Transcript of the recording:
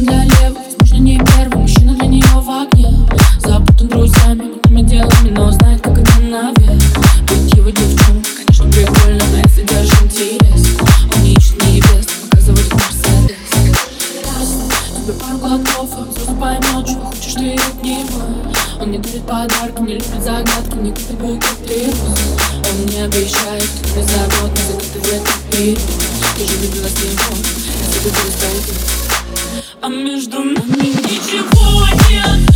Для левых, возможно не первый Мужчина для нее в огне. Запутан друзьями, мутными делами Но знает, как это наверх Быть его девчонкой, конечно, прикольно Но если держит интерес. Он не ищет невест, показывает Мерседес. Тебе пару глотков, он сразу поймет, чего хочешь ты от него. Он не дарит подарки, не любит загадки Не купит букет роз Он не обещает, беззаботно Закатывает вперед Я же любила с него, если ты а между нами ничего нет.